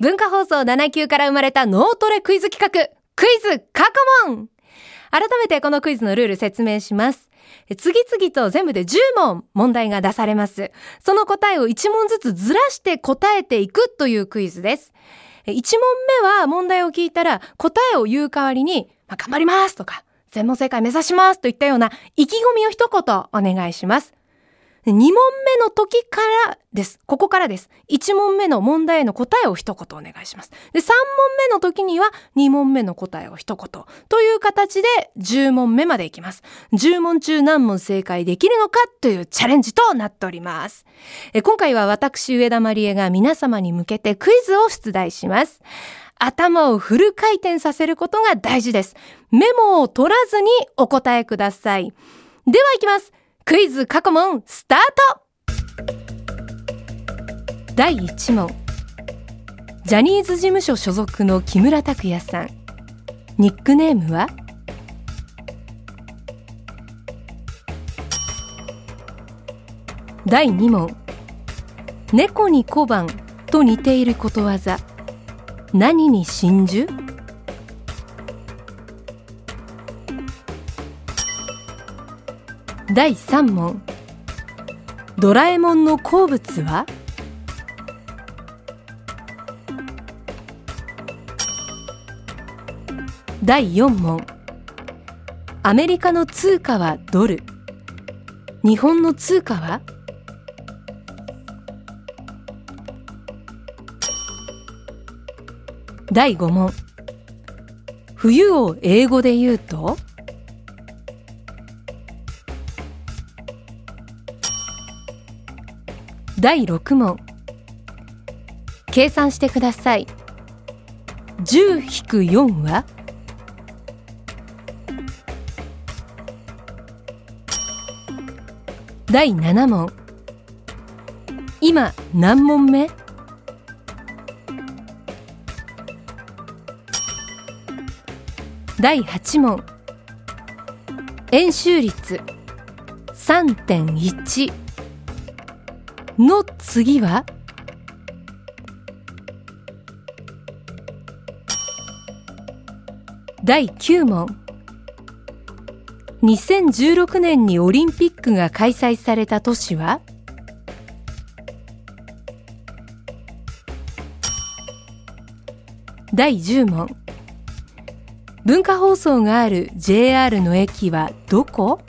文化放送7級から生まれた脳トレクイズ企画、クイズ過去問改めてこのクイズのルール説明します。次々と全部で10問問題が出されます。その答えを1問ずつずらして答えていくというクイズです。1問目は問題を聞いたら答えを言う代わりに、まあ、頑張りますとか、全問正解目指しますといったような意気込みを一言お願いします。2問目の時からです。ここからです。1問目の問題への答えを一言お願いします。で、3問目の時には2問目の答えを一言という形で10問目までいきます。10問中何問正解できるのかというチャレンジとなっております。え今回は私上田まりえが皆様に向けてクイズを出題します。頭をフル回転させることが大事です。メモを取らずにお答えください。では行きます。クイズ過去問スタート。第1問。ジャニーズ事務所所属の木村拓哉さん。ニックネームは？第2問。猫に小判と似ていることわざ。何に真珠？第3問。ドラえもんの好物は？第4問。アメリカの通貨はドル。日本の通貨は？第5問。冬を英語で言うと？第6問。計算してください。10-4は？第7問。今何問目？第8問。円周率3.1の次は？第9問。2016年にオリンピックが開催された都市は？第10問。文化放送がある JR の駅はどこ？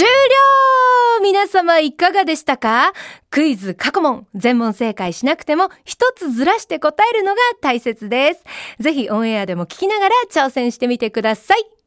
終了皆様いかがでしたか？クイズ過去問、全問正解しなくても一つずらして答えるのが大切です。ぜひオンエアでも聞きながら挑戦してみてください。